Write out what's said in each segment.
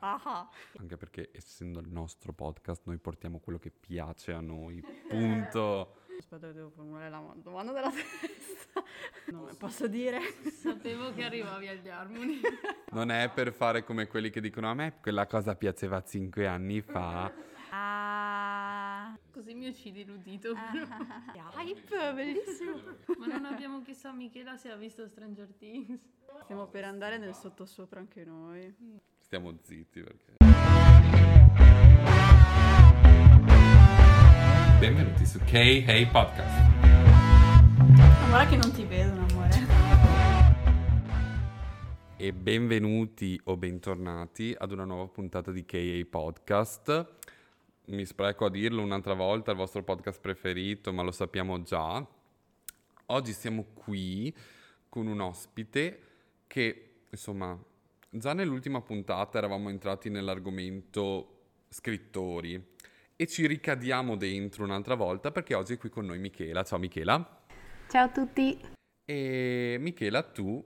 Ah. Anche perché essendo il nostro podcast noi portiamo quello che piace a noi, punto. Aspetta che devo formulare la domanda della testa. Non posso dire. Sapevo che arrivavi agli armoni. Non è per fare come quelli che dicono a me quella cosa piaceva cinque anni fa. Ah. Così mi uccidi l'udito. ah. Hype, bellissimo. Ma non abbiamo chiesto a Michela se ha visto Stranger Things. Stiamo per andare nel sottosopra anche noi. Stiamo zitti perché... Benvenuti su K-Hey Podcast. Guarda che non ti vedono, amore. E benvenuti o bentornati ad una nuova puntata di KA Podcast. Mi spreco a dirlo un'altra volta, il vostro podcast preferito, ma lo sappiamo già. Oggi siamo qui con un ospite che, insomma, già nell'ultima puntata eravamo entrati nell'argomento scrittori e ci ricadiamo dentro un'altra volta perché oggi è qui con noi Michela. Ciao Michela. Ciao a tutti. E Michela, tu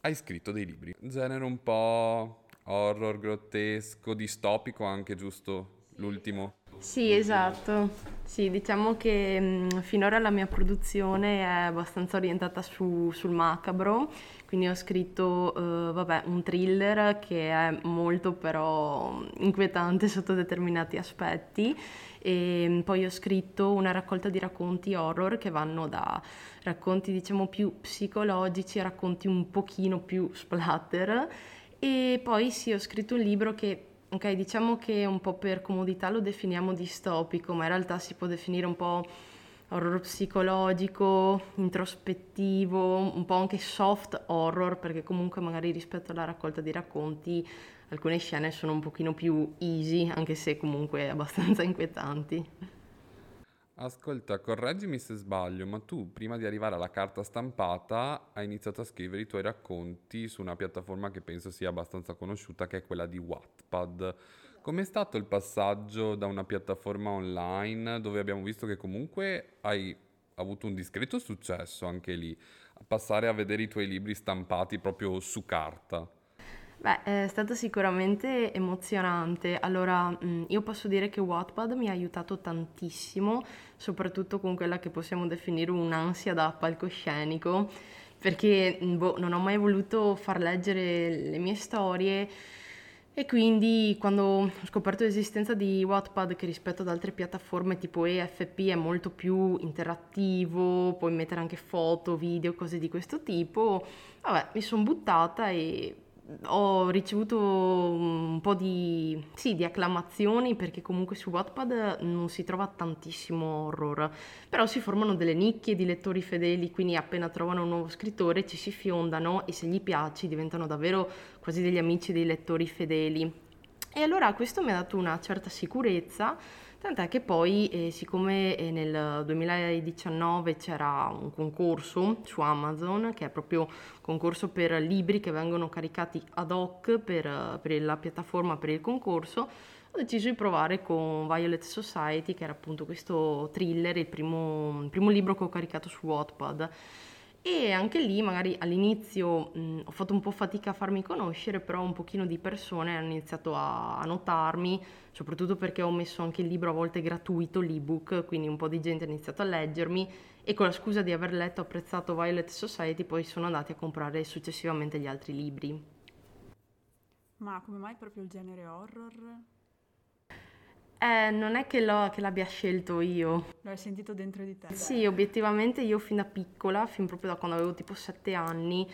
hai scritto dei libri, genere un po' horror, grottesco, distopico anche, giusto? L'ultimo. Sì, esatto. Sì, diciamo che mh, finora la mia produzione è abbastanza orientata su- sul macabro, quindi ho scritto, eh, vabbè, un thriller che è molto però inquietante sotto determinati aspetti. E poi ho scritto una raccolta di racconti horror che vanno da racconti diciamo più psicologici a racconti un pochino più splatter. E poi sì, ho scritto un libro che Ok, diciamo che un po' per comodità lo definiamo distopico, ma in realtà si può definire un po' horror psicologico, introspettivo, un po' anche soft horror, perché comunque magari rispetto alla raccolta di racconti alcune scene sono un pochino più easy, anche se comunque abbastanza inquietanti. Ascolta, correggimi se sbaglio, ma tu prima di arrivare alla carta stampata hai iniziato a scrivere i tuoi racconti su una piattaforma che penso sia abbastanza conosciuta, che è quella di Wattpad. Com'è stato il passaggio da una piattaforma online dove abbiamo visto che comunque hai avuto un discreto successo anche lì, a passare a vedere i tuoi libri stampati proprio su carta? Beh, è stato sicuramente emozionante. Allora, mh, io posso dire che Wattpad mi ha aiutato tantissimo, soprattutto con quella che possiamo definire un'ansia da palcoscenico, perché mh, boh, non ho mai voluto far leggere le mie storie e quindi quando ho scoperto l'esistenza di Wattpad, che rispetto ad altre piattaforme tipo EFP è molto più interattivo, puoi mettere anche foto, video, cose di questo tipo, vabbè, mi sono buttata e ho ricevuto un po' di, sì, di acclamazioni perché comunque su Wattpad non si trova tantissimo horror, però si formano delle nicchie di lettori fedeli, quindi appena trovano un nuovo scrittore ci si fiondano e se gli piaci diventano davvero quasi degli amici dei lettori fedeli. E allora questo mi ha dato una certa sicurezza Tant'è che poi, eh, siccome eh, nel 2019 c'era un concorso su Amazon, che è proprio un concorso per libri che vengono caricati ad hoc per, per la piattaforma per il concorso, ho deciso di provare con Violet Society, che era appunto questo thriller, il primo, primo libro che ho caricato su Wattpad. E anche lì magari all'inizio mh, ho fatto un po' fatica a farmi conoscere, però un pochino di persone hanno iniziato a, a notarmi, soprattutto perché ho messo anche il libro a volte gratuito, l'ebook, quindi un po' di gente ha iniziato a leggermi e con la scusa di aver letto e apprezzato Violet Society poi sono andati a comprare successivamente gli altri libri. Ma come mai proprio il genere horror? Eh, non è che, l'ho- che l'abbia scelto io. L'hai sentito dentro di te? Sì, obiettivamente io fin da piccola, fin proprio da quando avevo tipo sette anni,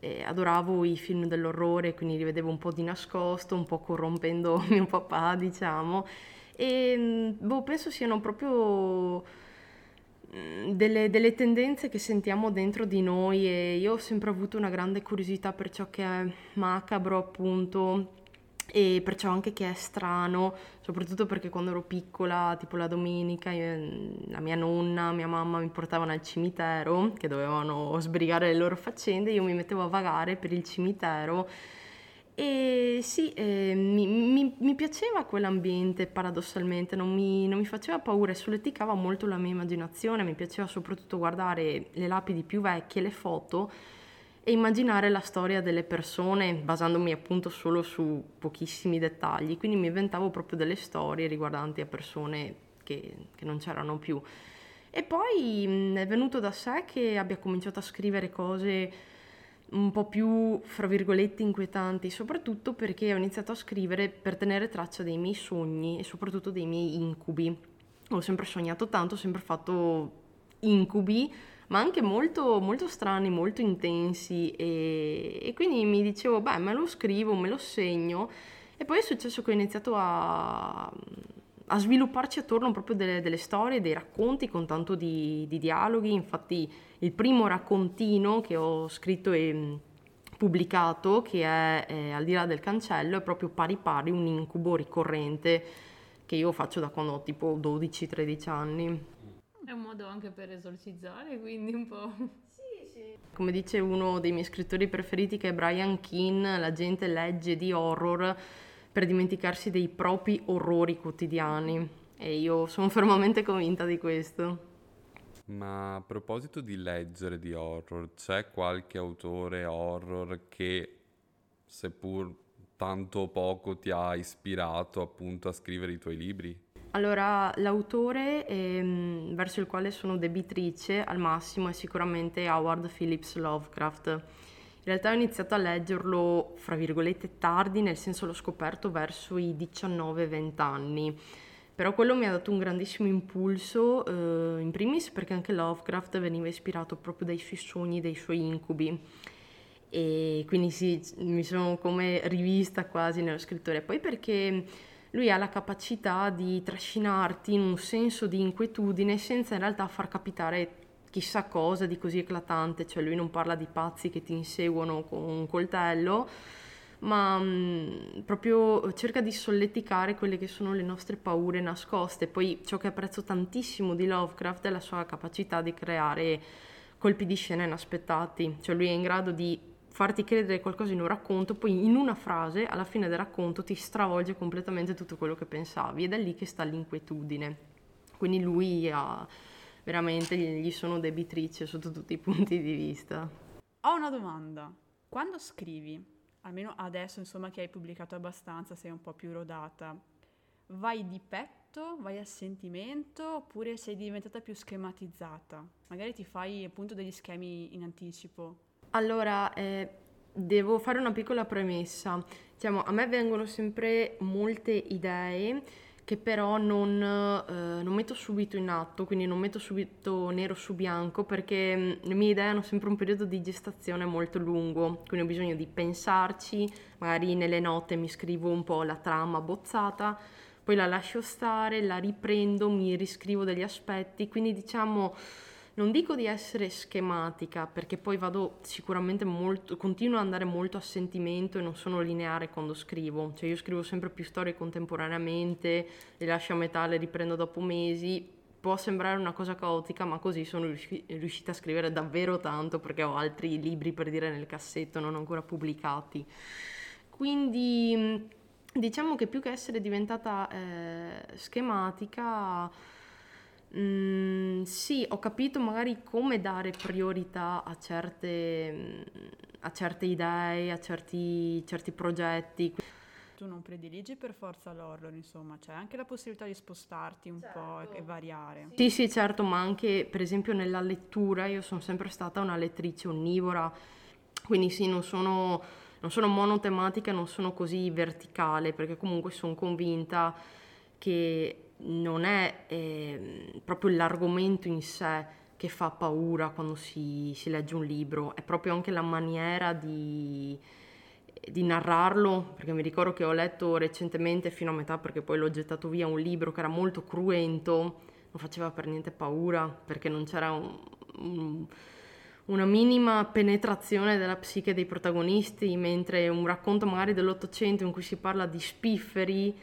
eh, adoravo i film dell'orrore, quindi li vedevo un po' di nascosto, un po' corrompendo mio papà, diciamo. E mh, boh, penso siano proprio mh, delle, delle tendenze che sentiamo dentro di noi e io ho sempre avuto una grande curiosità per ciò che è macabro, appunto, e perciò anche che è strano, soprattutto perché quando ero piccola, tipo la domenica, io- la mia nonna, mia mamma mi portavano al cimitero, che dovevano sbrigare le loro faccende, io mi mettevo a vagare per il cimitero. E sì, eh, mi, mi- mi piaceva quell'ambiente paradossalmente, non mi, non mi faceva paura e solleticava molto la mia immaginazione, mi piaceva soprattutto guardare le lapidi più vecchie, le foto e immaginare la storia delle persone basandomi appunto solo su pochissimi dettagli. Quindi mi inventavo proprio delle storie riguardanti a persone che, che non c'erano più. E poi mh, è venuto da sé che abbia cominciato a scrivere cose un po' più, fra virgolette, inquietanti, soprattutto perché ho iniziato a scrivere per tenere traccia dei miei sogni e soprattutto dei miei incubi. Ho sempre sognato tanto, ho sempre fatto incubi, ma anche molto, molto strani, molto intensi e, e quindi mi dicevo, beh, me lo scrivo, me lo segno e poi è successo che ho iniziato a a svilupparci attorno proprio delle, delle, storie, dei racconti con tanto di, di, dialoghi. Infatti il primo raccontino che ho scritto e mm, pubblicato, che è, è Al di là del cancello, è proprio pari pari un incubo ricorrente che io faccio da quando ho tipo 12-13 anni. È un modo anche per esorcizzare, quindi un po'... Sì, sì. Come dice uno dei miei scrittori preferiti che è Brian Keane, la gente legge di horror per dimenticarsi dei propri orrori quotidiani e io sono fermamente convinta di questo. Ma a proposito di leggere di horror, c'è qualche autore horror che, seppur tanto o poco, ti ha ispirato appunto a scrivere i tuoi libri? Allora, l'autore ehm, verso il quale sono debitrice al massimo è sicuramente Howard Phillips Lovecraft in realtà ho iniziato a leggerlo, fra virgolette, tardi, nel senso l'ho scoperto verso i 19-20 anni. Però quello mi ha dato un grandissimo impulso, eh, in primis perché anche Lovecraft veniva ispirato proprio dai suoi sogni, dai suoi incubi. E quindi sì, mi sono come rivista quasi nello scrittore. Poi perché lui ha la capacità di trascinarti in un senso di inquietudine senza in realtà far capitare chissà cosa di così eclatante, cioè lui non parla di pazzi che ti inseguono con un coltello, ma mh, mm, proprio cerca di solleticare quelle che sono le nostre paure nascoste. Poi ciò che apprezzo tantissimo di Lovecraft è la sua capacità di creare colpi di scena inaspettati, cioè lui è in grado di farti credere qualcosa in un racconto, poi in una frase, alla fine del racconto, ti stravolge completamente tutto quello che pensavi ed è lì che sta l'inquietudine. Quindi lui ha veramente gli sono debitrice sotto tutti i punti di vista. Ho una domanda. Quando scrivi, almeno adesso insomma che hai pubblicato abbastanza, sei un po' più rodata, vai di petto, vai a sentimento oppure sei diventata più schematizzata? Magari ti fai appunto degli schemi in anticipo. Allora, eh, devo fare una piccola premessa. Diciamo, a me vengono sempre molte idee che però non, eh, non, metto subito in atto, quindi non metto subito nero su bianco perché mm, le mie idee hanno sempre un periodo di gestazione molto lungo, quindi ho bisogno di pensarci, magari nelle note mi scrivo un po' la trama bozzata, poi la lascio stare, la riprendo, mi riscrivo degli aspetti, quindi diciamo non dico di essere schematica, perché poi vado sicuramente molto, continuo ad andare molto a sentimento e non sono lineare quando scrivo, cioè io scrivo sempre più storie contemporaneamente, le lascio a metà, le riprendo dopo mesi, può sembrare una cosa caotica, ma così sono riuscita a scrivere davvero tanto perché ho altri libri per dire nel cassetto non ancora pubblicati. Quindi diciamo che più che essere diventata eh, schematica Mm, sì, ho capito magari come dare priorità a certe, a certe idee, a certi, certi progetti. Tu non prediligi per forza l'horror, insomma, c'è anche la possibilità di spostarti un certo. po' e, e variare. Sì, sì, certo, ma anche per esempio nella lettura io sono sempre stata una lettrice onnivora, quindi sì, non sono, non sono monotematica, non sono così verticale, perché comunque sono convinta che non è eh, proprio l'argomento in sé che fa paura quando si, si, legge un libro, è proprio anche la maniera di, di, narrarlo, perché mi ricordo che ho letto recentemente fino a metà, perché poi l'ho gettato via, un libro che era molto cruento, non faceva per niente paura, perché non c'era un, un, una minima penetrazione della psiche dei protagonisti, mentre un racconto magari dell'Ottocento in cui si parla di spifferi,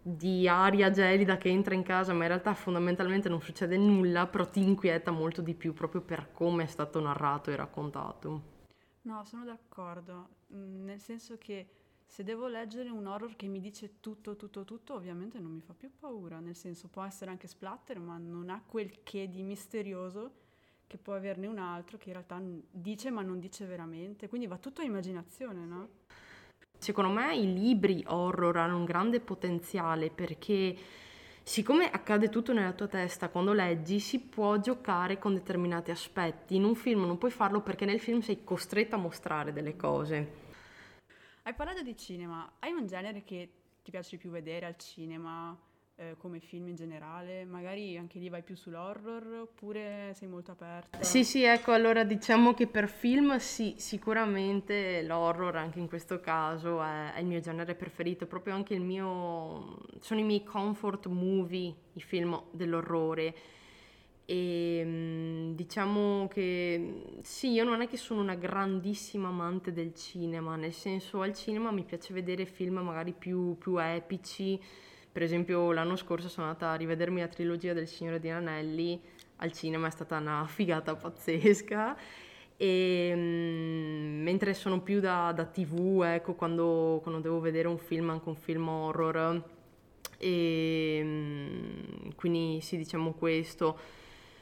di aria gelida che entra in casa, ma in realtà fondamentalmente non succede nulla, però ti inquieta molto di più proprio per come è stato narrato e raccontato. No, sono d'accordo, mm, nel senso che se devo leggere un horror che mi dice tutto, tutto, tutto, ovviamente non mi fa più paura, nel senso può essere anche splatter, ma non ha quel che di misterioso che può averne un altro che in realtà dice ma non dice veramente, quindi va tutto a immaginazione, no? Secondo me i libri horror hanno un grande potenziale perché siccome accade tutto nella tua testa quando leggi, si può giocare con determinati aspetti. In un film non puoi farlo perché nel film sei costretto a mostrare delle cose. Hai parlato di cinema, hai un genere che ti piace di più vedere al cinema? Eh, come film in generale? Magari anche lì vai più sull'horror oppure sei molto aperta? Sì, sì, ecco, allora diciamo che per film sì, sicuramente l'horror anche in questo caso è, è il mio genere preferito, proprio anche il mio... sono i miei comfort movie, i film dell'orrore. E mm, diciamo che sì, io non è che sono una grandissima amante del cinema, nel senso al cinema mi piace vedere film magari più, più epici, per esempio l'anno scorso sono andata a rivedermi la trilogia del Signore degli Anelli al cinema, è stata una figata pazzesca. E, mh, mentre sono più da, da tv, ecco, quando, quando, devo vedere un film, anche un film horror. E mh, quindi sì, diciamo questo.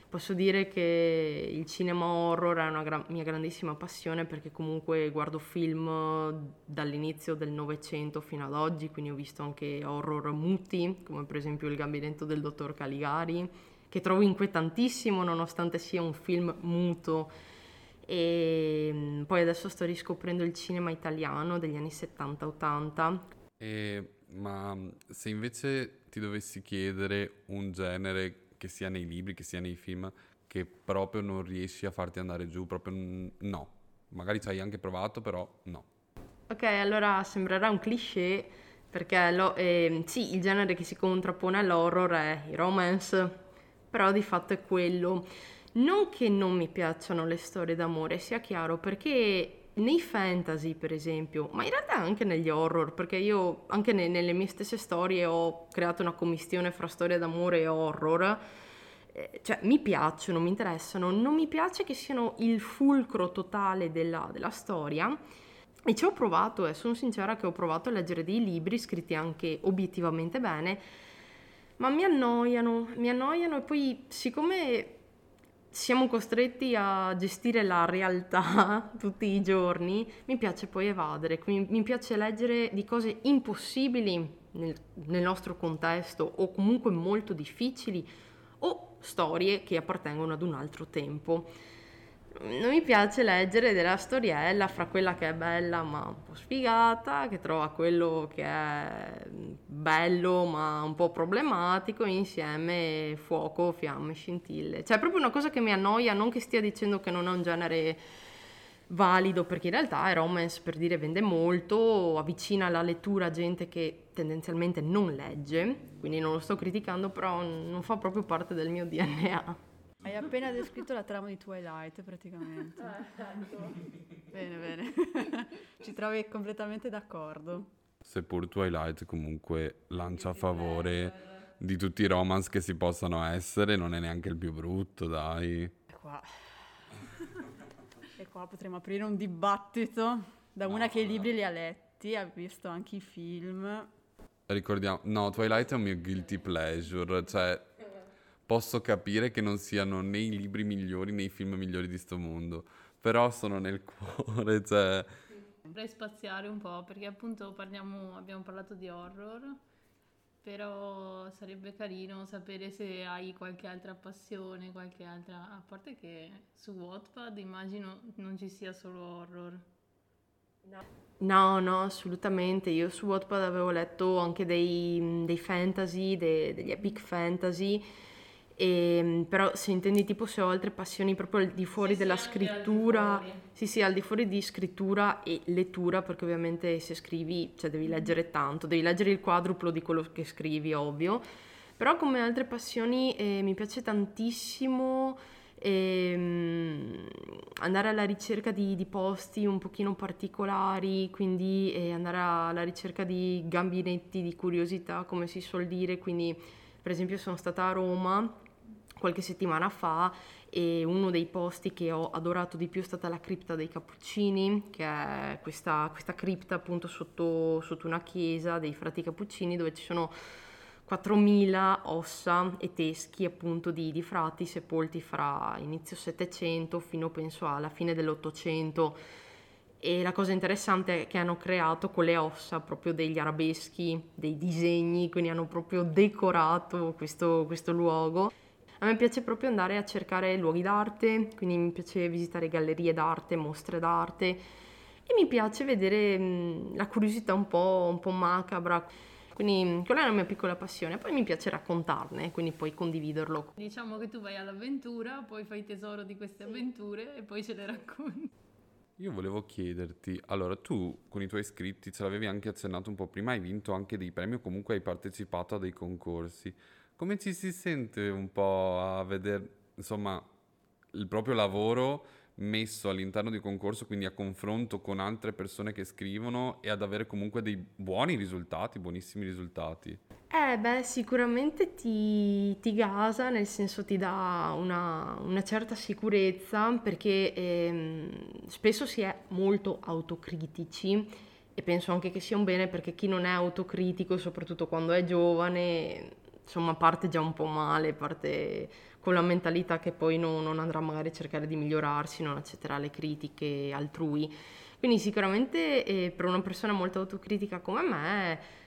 Posso dire che il cinema horror è una gra- mia grandissima passione perché comunque guardo film dall'inizio del Novecento fino ad oggi, quindi ho visto anche horror muti, come per esempio Il gabinetto del dottor Caligari, che trovo inquietantissimo nonostante sia un film muto. E mm, poi adesso sto riscoprendo il cinema italiano degli anni 70-80. E, ma se invece ti dovessi chiedere un genere che sia nei libri, che sia nei film, che proprio non riesci a farti andare giù, proprio no. Magari ci hai anche provato, però no. Ok, allora sembrerà un cliché, perché lo, eh, sì, il genere che si contrappone all'horror è il romance, però di fatto è quello. Non che non mi piacciono le storie d'amore, sia chiaro, perché nei fantasy, per esempio, ma in realtà anche negli horror, perché io anche ne, nelle mie stesse storie ho creato una commistione fra storia d'amore e horror. Eh, cioè, mi piacciono, mi interessano, non mi piace che siano il fulcro totale della, della storia. E ci ho provato, e eh, sono sincera che ho provato a leggere dei libri scritti anche obiettivamente bene, ma mi annoiano, mi annoiano e poi siccome siamo costretti a gestire la realtà tutti i giorni, mi piace poi evadere, quindi mi piace leggere di cose impossibili nel, nel nostro contesto o comunque molto difficili o storie che appartengono ad un altro tempo non mi piace leggere della storiella fra quella che è bella ma un po' sfigata, che trova quello che è bello ma un po' problematico, insieme fuoco, fiamme, scintille. Cioè è proprio una cosa che mi annoia, non che stia dicendo che non è un genere valido, perché in realtà è romance per dire vende molto, avvicina la lettura a gente che tendenzialmente non legge, quindi non lo sto criticando, però non fa proprio parte del mio DNA. Hai appena descritto la trama di Twilight praticamente. Ecco. bene, bene. Ci trovi completamente d'accordo. Seppur Twilight comunque lancia a favore di tutti i romance che si possano essere, non è neanche il più brutto, dai. E qua, e qua potremmo aprire un dibattito da una no, che i libri li ha letti, ha visto anche i film. Ricordiamo, no, Twilight è un mio guilty pleasure, cioè posso capire che non siano né i libri migliori né i film migliori di sto mondo, però sono nel cuore, cioè... Vorrei spaziare un po' perché appunto parliamo, abbiamo parlato di horror, però sarebbe carino sapere se hai qualche altra passione, qualche altra... a parte che su Wattpad immagino non ci sia solo horror. No, no, assolutamente. Io su Wattpad avevo letto anche dei, dei fantasy, dei, degli epic fantasy e, ehm, però se intendi tipo se ho altre passioni proprio al di fuori sì, della sì, scrittura, di sì sì, al di fuori di scrittura e lettura, perché ovviamente se scrivi, cioè devi leggere tanto, devi leggere il quadruplo di quello che scrivi, ovvio. Però come altre passioni eh, mi piace tantissimo eh, andare alla ricerca di, di, posti un pochino particolari, quindi eh, andare alla ricerca di gambinetti di curiosità, come si suol dire, quindi per esempio sono stata a Roma qualche settimana fa e uno dei posti che ho adorato di più è stata la cripta dei Cappuccini, che è questa, questa cripta appunto sotto, sotto una chiesa dei frati Cappuccini dove ci sono 4.000 ossa e teschi appunto di, di frati sepolti fra inizio Settecento fino penso alla fine dell'Ottocento e la cosa interessante è che hanno creato con le ossa proprio degli arabeschi, dei disegni, quindi hanno proprio decorato questo, questo luogo. A me piace proprio andare a cercare luoghi d'arte, quindi mi piace visitare gallerie d'arte, mostre d'arte e mi piace vedere mh, la curiosità un po', un po' macabra. Quindi quella è la mia piccola passione. Poi mi piace raccontarne, quindi poi condividerlo. Diciamo che tu vai all'avventura, poi fai tesoro di queste sì. avventure e poi ce le racconti. Io volevo chiederti, allora tu con i tuoi iscritti, ce l'avevi anche accennato un po' prima, hai vinto anche dei premi o comunque hai partecipato a dei concorsi. Come ci si sente un po' a vedere, insomma, il proprio lavoro messo all'interno di un concorso, quindi a confronto con altre persone che scrivono e ad avere comunque dei buoni risultati, buonissimi risultati? Eh beh, sicuramente ti, ti gasa, nel senso ti dà una, una certa sicurezza perché ehm, spesso si è molto autocritici e penso anche che sia un bene perché chi non è autocritico, soprattutto quando è giovane, insomma parte già un po' male, parte con la mentalità che poi non, non andrà magari a cercare di migliorarsi, non accetterà le critiche altrui. Quindi sicuramente eh, per una persona molto autocritica come me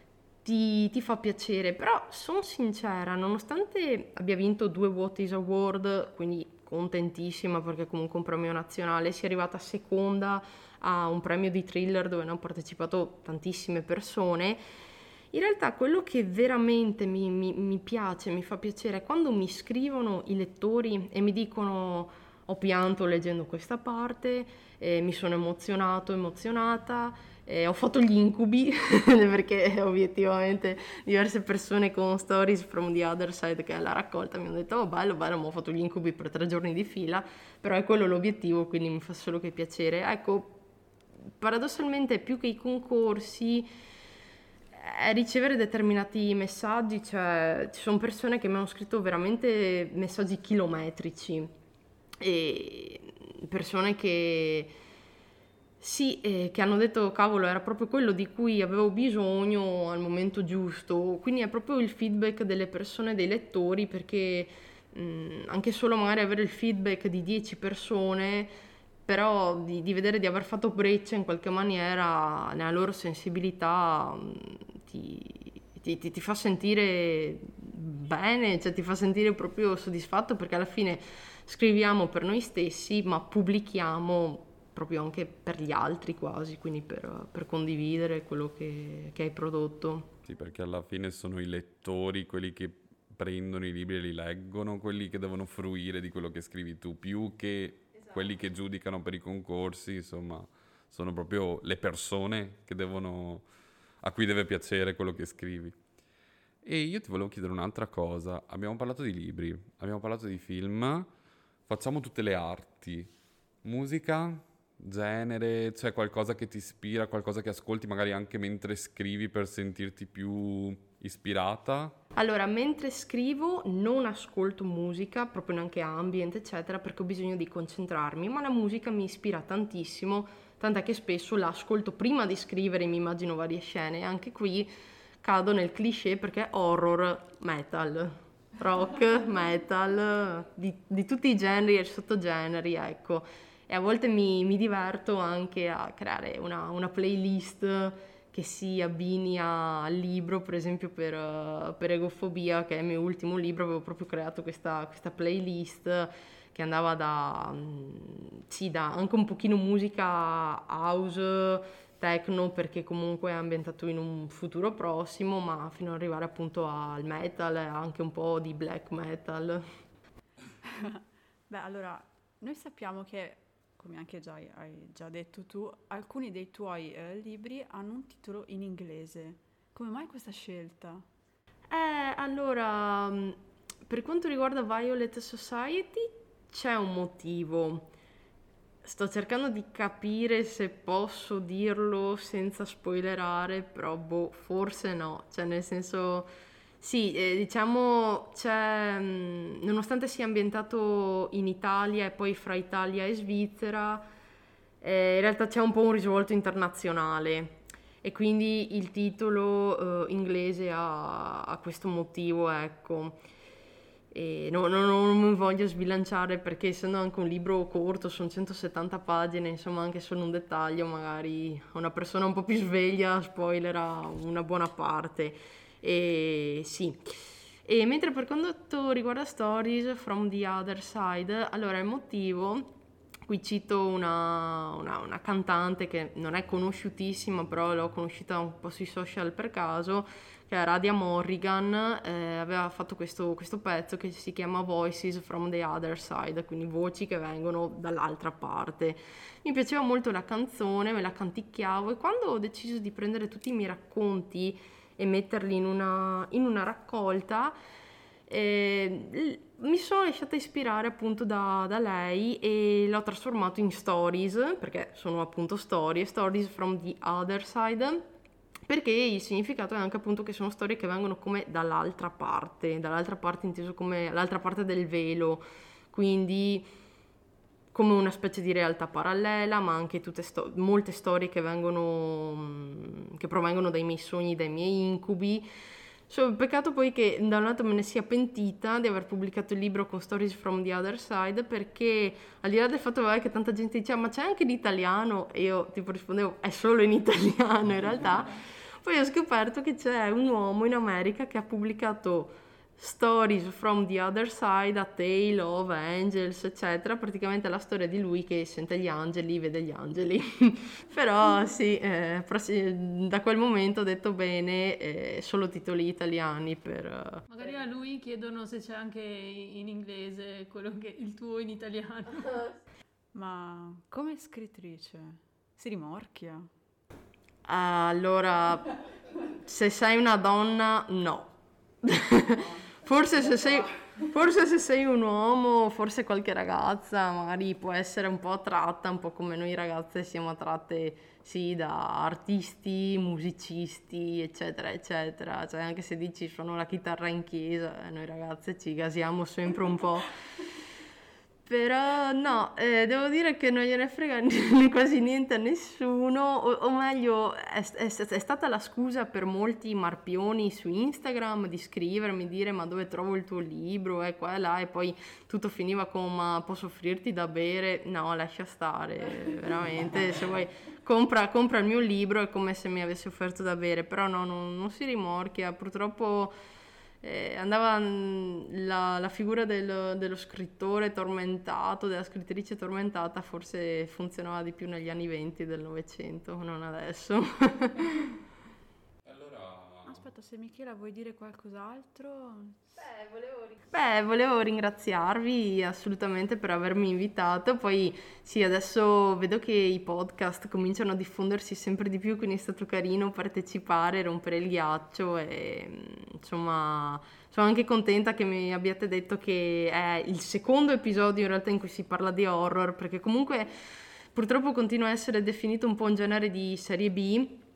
ti, ti fa piacere, però sono sincera, nonostante abbia vinto due What Award, quindi contentissima perché comunque un premio nazionale, sia arrivata seconda a un premio di thriller dove hanno partecipato tantissime persone, in realtà quello che veramente mi, mi, mi, piace, mi fa piacere è quando mi scrivono i lettori e mi dicono ho pianto leggendo questa parte, eh, mi sono emozionato, emozionata, eh, ho fatto gli incubi perché obiettivamente diverse persone con Stories from the Other Side che è la raccolta mi hanno detto oh bello bello ma ho fatto gli incubi per tre giorni di fila. Però è quello l'obiettivo quindi mi fa solo che piacere. Ecco paradossalmente più che i concorsi è ricevere determinati messaggi, cioè ci sono persone che mi hanno scritto veramente messaggi chilometrici e persone che sì, eh, che hanno detto cavolo era proprio quello di cui avevo bisogno al momento giusto, quindi è proprio il feedback delle persone, dei lettori, perché mh, anche solo magari avere il feedback di 10 persone però di, di, vedere di aver fatto breccia in qualche maniera nella loro sensibilità ti, ti, ti, ti, fa sentire bene, cioè ti fa sentire proprio soddisfatto perché alla fine scriviamo per noi stessi ma pubblichiamo proprio anche per gli altri quasi, quindi per, per condividere quello che, che hai prodotto. Sì, perché alla fine sono i lettori quelli che prendono i libri e li leggono, quelli che devono fruire di quello che scrivi tu, più che quelli che giudicano per i concorsi, insomma, sono proprio le persone devono, a cui deve piacere quello che scrivi. E io ti volevo chiedere un'altra cosa. Abbiamo parlato di libri, abbiamo parlato di film, facciamo tutte le arti. Musica, genere, c'è qualcosa che ti ispira, qualcosa che ascolti magari anche mentre scrivi per sentirti più ispirata? Allora, mentre scrivo non ascolto musica, proprio neanche ambient, eccetera, perché ho bisogno di concentrarmi, ma la musica mi ispira tantissimo, tant'è che spesso la ascolto prima di scrivere, mi immagino varie scene, anche qui cado nel cliché perché horror, metal, rock, metal, di, di tutti i generi e sottogeneri, ecco. E a volte mi, mi diverto anche a creare una, una playlist che si abbini al libro, per esempio per, per, Egofobia, che è il mio ultimo libro, avevo proprio creato questa, questa playlist che andava da, mm, sì, da anche un pochino musica house, techno, perché comunque è ambientato in un futuro prossimo, ma fino ad arrivare appunto al metal anche un po' di black metal. Beh, allora, noi sappiamo che come anche già hai già detto tu, alcuni dei tuoi eh, libri hanno un titolo in inglese. Come mai questa scelta? Eh, allora, mm, per quanto riguarda Violet Society c'è un motivo. Sto cercando di capire se posso dirlo senza spoilerare, però boh, forse no. Cioè, nel senso sì, eh, diciamo, c'è, mm, nonostante sia ambientato in Italia e poi fra Italia e Svizzera, eh, in realtà c'è un po' un risvolto internazionale. e quindi il titolo eh, inglese ha, ha, questo motivo, ecco. E no, no, non voglio sbilanciare perché essendo anche un libro corto, sono 170 pagine, insomma anche solo un dettaglio, magari una persona un po' più sveglia spoilerà una buona parte. E sì. E mentre per quanto riguarda Stories from the Other Side, allora il motivo Qui cito una, una, una, cantante che non è conosciutissima, però l'ho conosciuta un po' sui social per caso, che è Radia Morrigan, eh, aveva fatto questo, questo, pezzo che si chiama Voices from the Other Side, quindi voci che vengono dall'altra parte. Mi piaceva molto la canzone, me la canticchiavo e quando ho deciso di prendere tutti i miei racconti e metterli in una, in una raccolta, eh, mi sono lasciata ispirare appunto da, da, lei e l'ho trasformato in stories, perché sono appunto storie, stories from the other side, perché il significato è anche appunto che sono storie che vengono come dall'altra parte, dall'altra parte inteso come l'altra parte del velo, quindi come una specie di realtà parallela, ma anche sto- molte storie che vengono, che provengono dai miei sogni, dai miei incubi. So, peccato poi che da un lato me ne sia pentita di aver pubblicato il libro con Stories from the Other Side perché al di là del fatto che tanta gente diceva ma c'è anche l'italiano e io tipo rispondevo è solo in italiano in realtà. Poi ho scoperto che c'è un uomo in America che ha pubblicato Stories from the Other Side, A Tale of Angels, eccetera, praticamente la storia di lui che sente gli angeli, vede gli angeli. Però sì, eh, da quel momento ho detto bene, eh, solo titoli italiani per... Uh... Magari a lui chiedono se c'è anche in inglese quello che il tuo in italiano. Ma come scrittrice si rimorchia? Allora, se sei una donna, no. Forse se sei... Forse se sei un uomo, forse qualche ragazza magari può essere un po' attratta, un po' come noi ragazze siamo attratte sì da artisti, musicisti, eccetera, eccetera. Cioè anche se dici suono la chitarra in chiesa, eh, noi ragazze ci gasiamo sempre un po'. Però no, eh, devo dire che non gliene frega quasi niente a nessuno, o, o meglio, è, è, è, stata la scusa per molti marpioni su Instagram di scrivermi, dire ma dove trovo il tuo libro, e qua e là, e poi tutto finiva con ma posso offrirti da bere? No, lascia stare, veramente, se vuoi compra, compra il mio libro, è come se mi avessi offerto da bere, però no, non, non si rimorchia, purtroppo eh, andava la, la figura del, dello scrittore tormentato, della scrittrice tormentata, forse funzionava di più negli anni venti del Novecento, non adesso. Aspetta, se Michela vuoi dire qualcos'altro? Beh volevo, Beh, volevo ringraziarvi assolutamente per avermi invitato. Poi sì, adesso vedo che i podcast cominciano a diffondersi sempre di più, quindi è stato carino partecipare, rompere il ghiaccio e insomma sono anche contenta che mi abbiate detto che è il secondo episodio in realtà in cui si parla di horror, perché comunque purtroppo continua a essere definito un po' un genere di serie B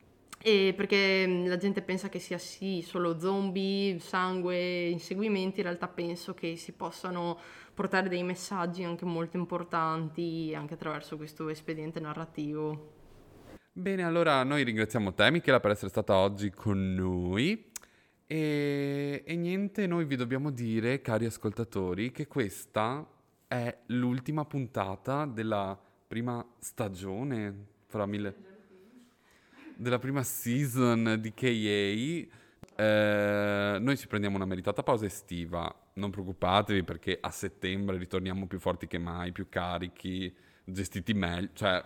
e perché mm, la gente pensa che sia sì solo zombie, sangue, inseguimenti, in realtà penso che si possano portare dei messaggi anche molto importanti anche attraverso questo espediente narrativo. Bene, allora noi ringraziamo te Michela per essere stata oggi con noi e, e niente, noi vi dobbiamo dire, cari ascoltatori, che questa è l'ultima puntata della prima stagione, fra mille della prima season di KA. Eh, noi ci prendiamo una meritata pausa estiva. Non preoccupatevi perché a settembre ritorniamo più forti che mai, più carichi, gestiti meglio, cioè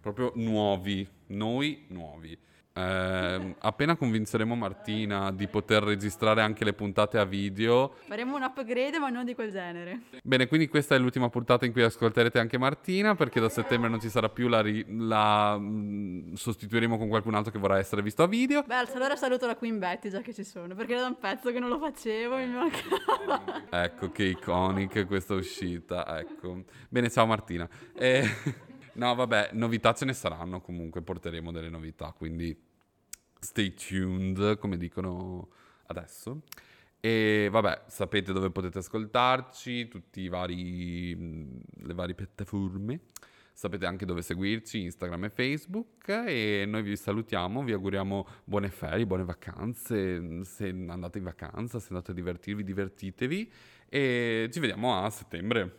proprio nuovi, noi nuovi. Eh, appena convinceremo Martina di poter registrare anche le puntate a video. Faremo un upgrade, ma non di quel genere. Bene, quindi questa è l'ultima puntata in cui ascolterete anche Martina, perché da settembre non ci sarà più la, ri- la mh, mm, sostituiremo con qualcun altro che vorrà essere visto a video. Beh, allora saluto la Queen Betty già che ci sono, perché era da un pezzo che non lo facevo, mi mancava. ecco che iconic questa uscita, ecco. Bene, ciao Martina. Eh... No, vabbè, novità ce ne saranno comunque, porteremo delle novità, quindi stay tuned, come dicono adesso. E vabbè, sapete dove potete ascoltarci, tutte le varie piattaforme Sapete anche dove seguirci, Instagram e Facebook e noi vi salutiamo, vi auguriamo buone ferie, buone vacanze, se andate in vacanza, se andate a divertirvi, divertitevi e ci vediamo a settembre.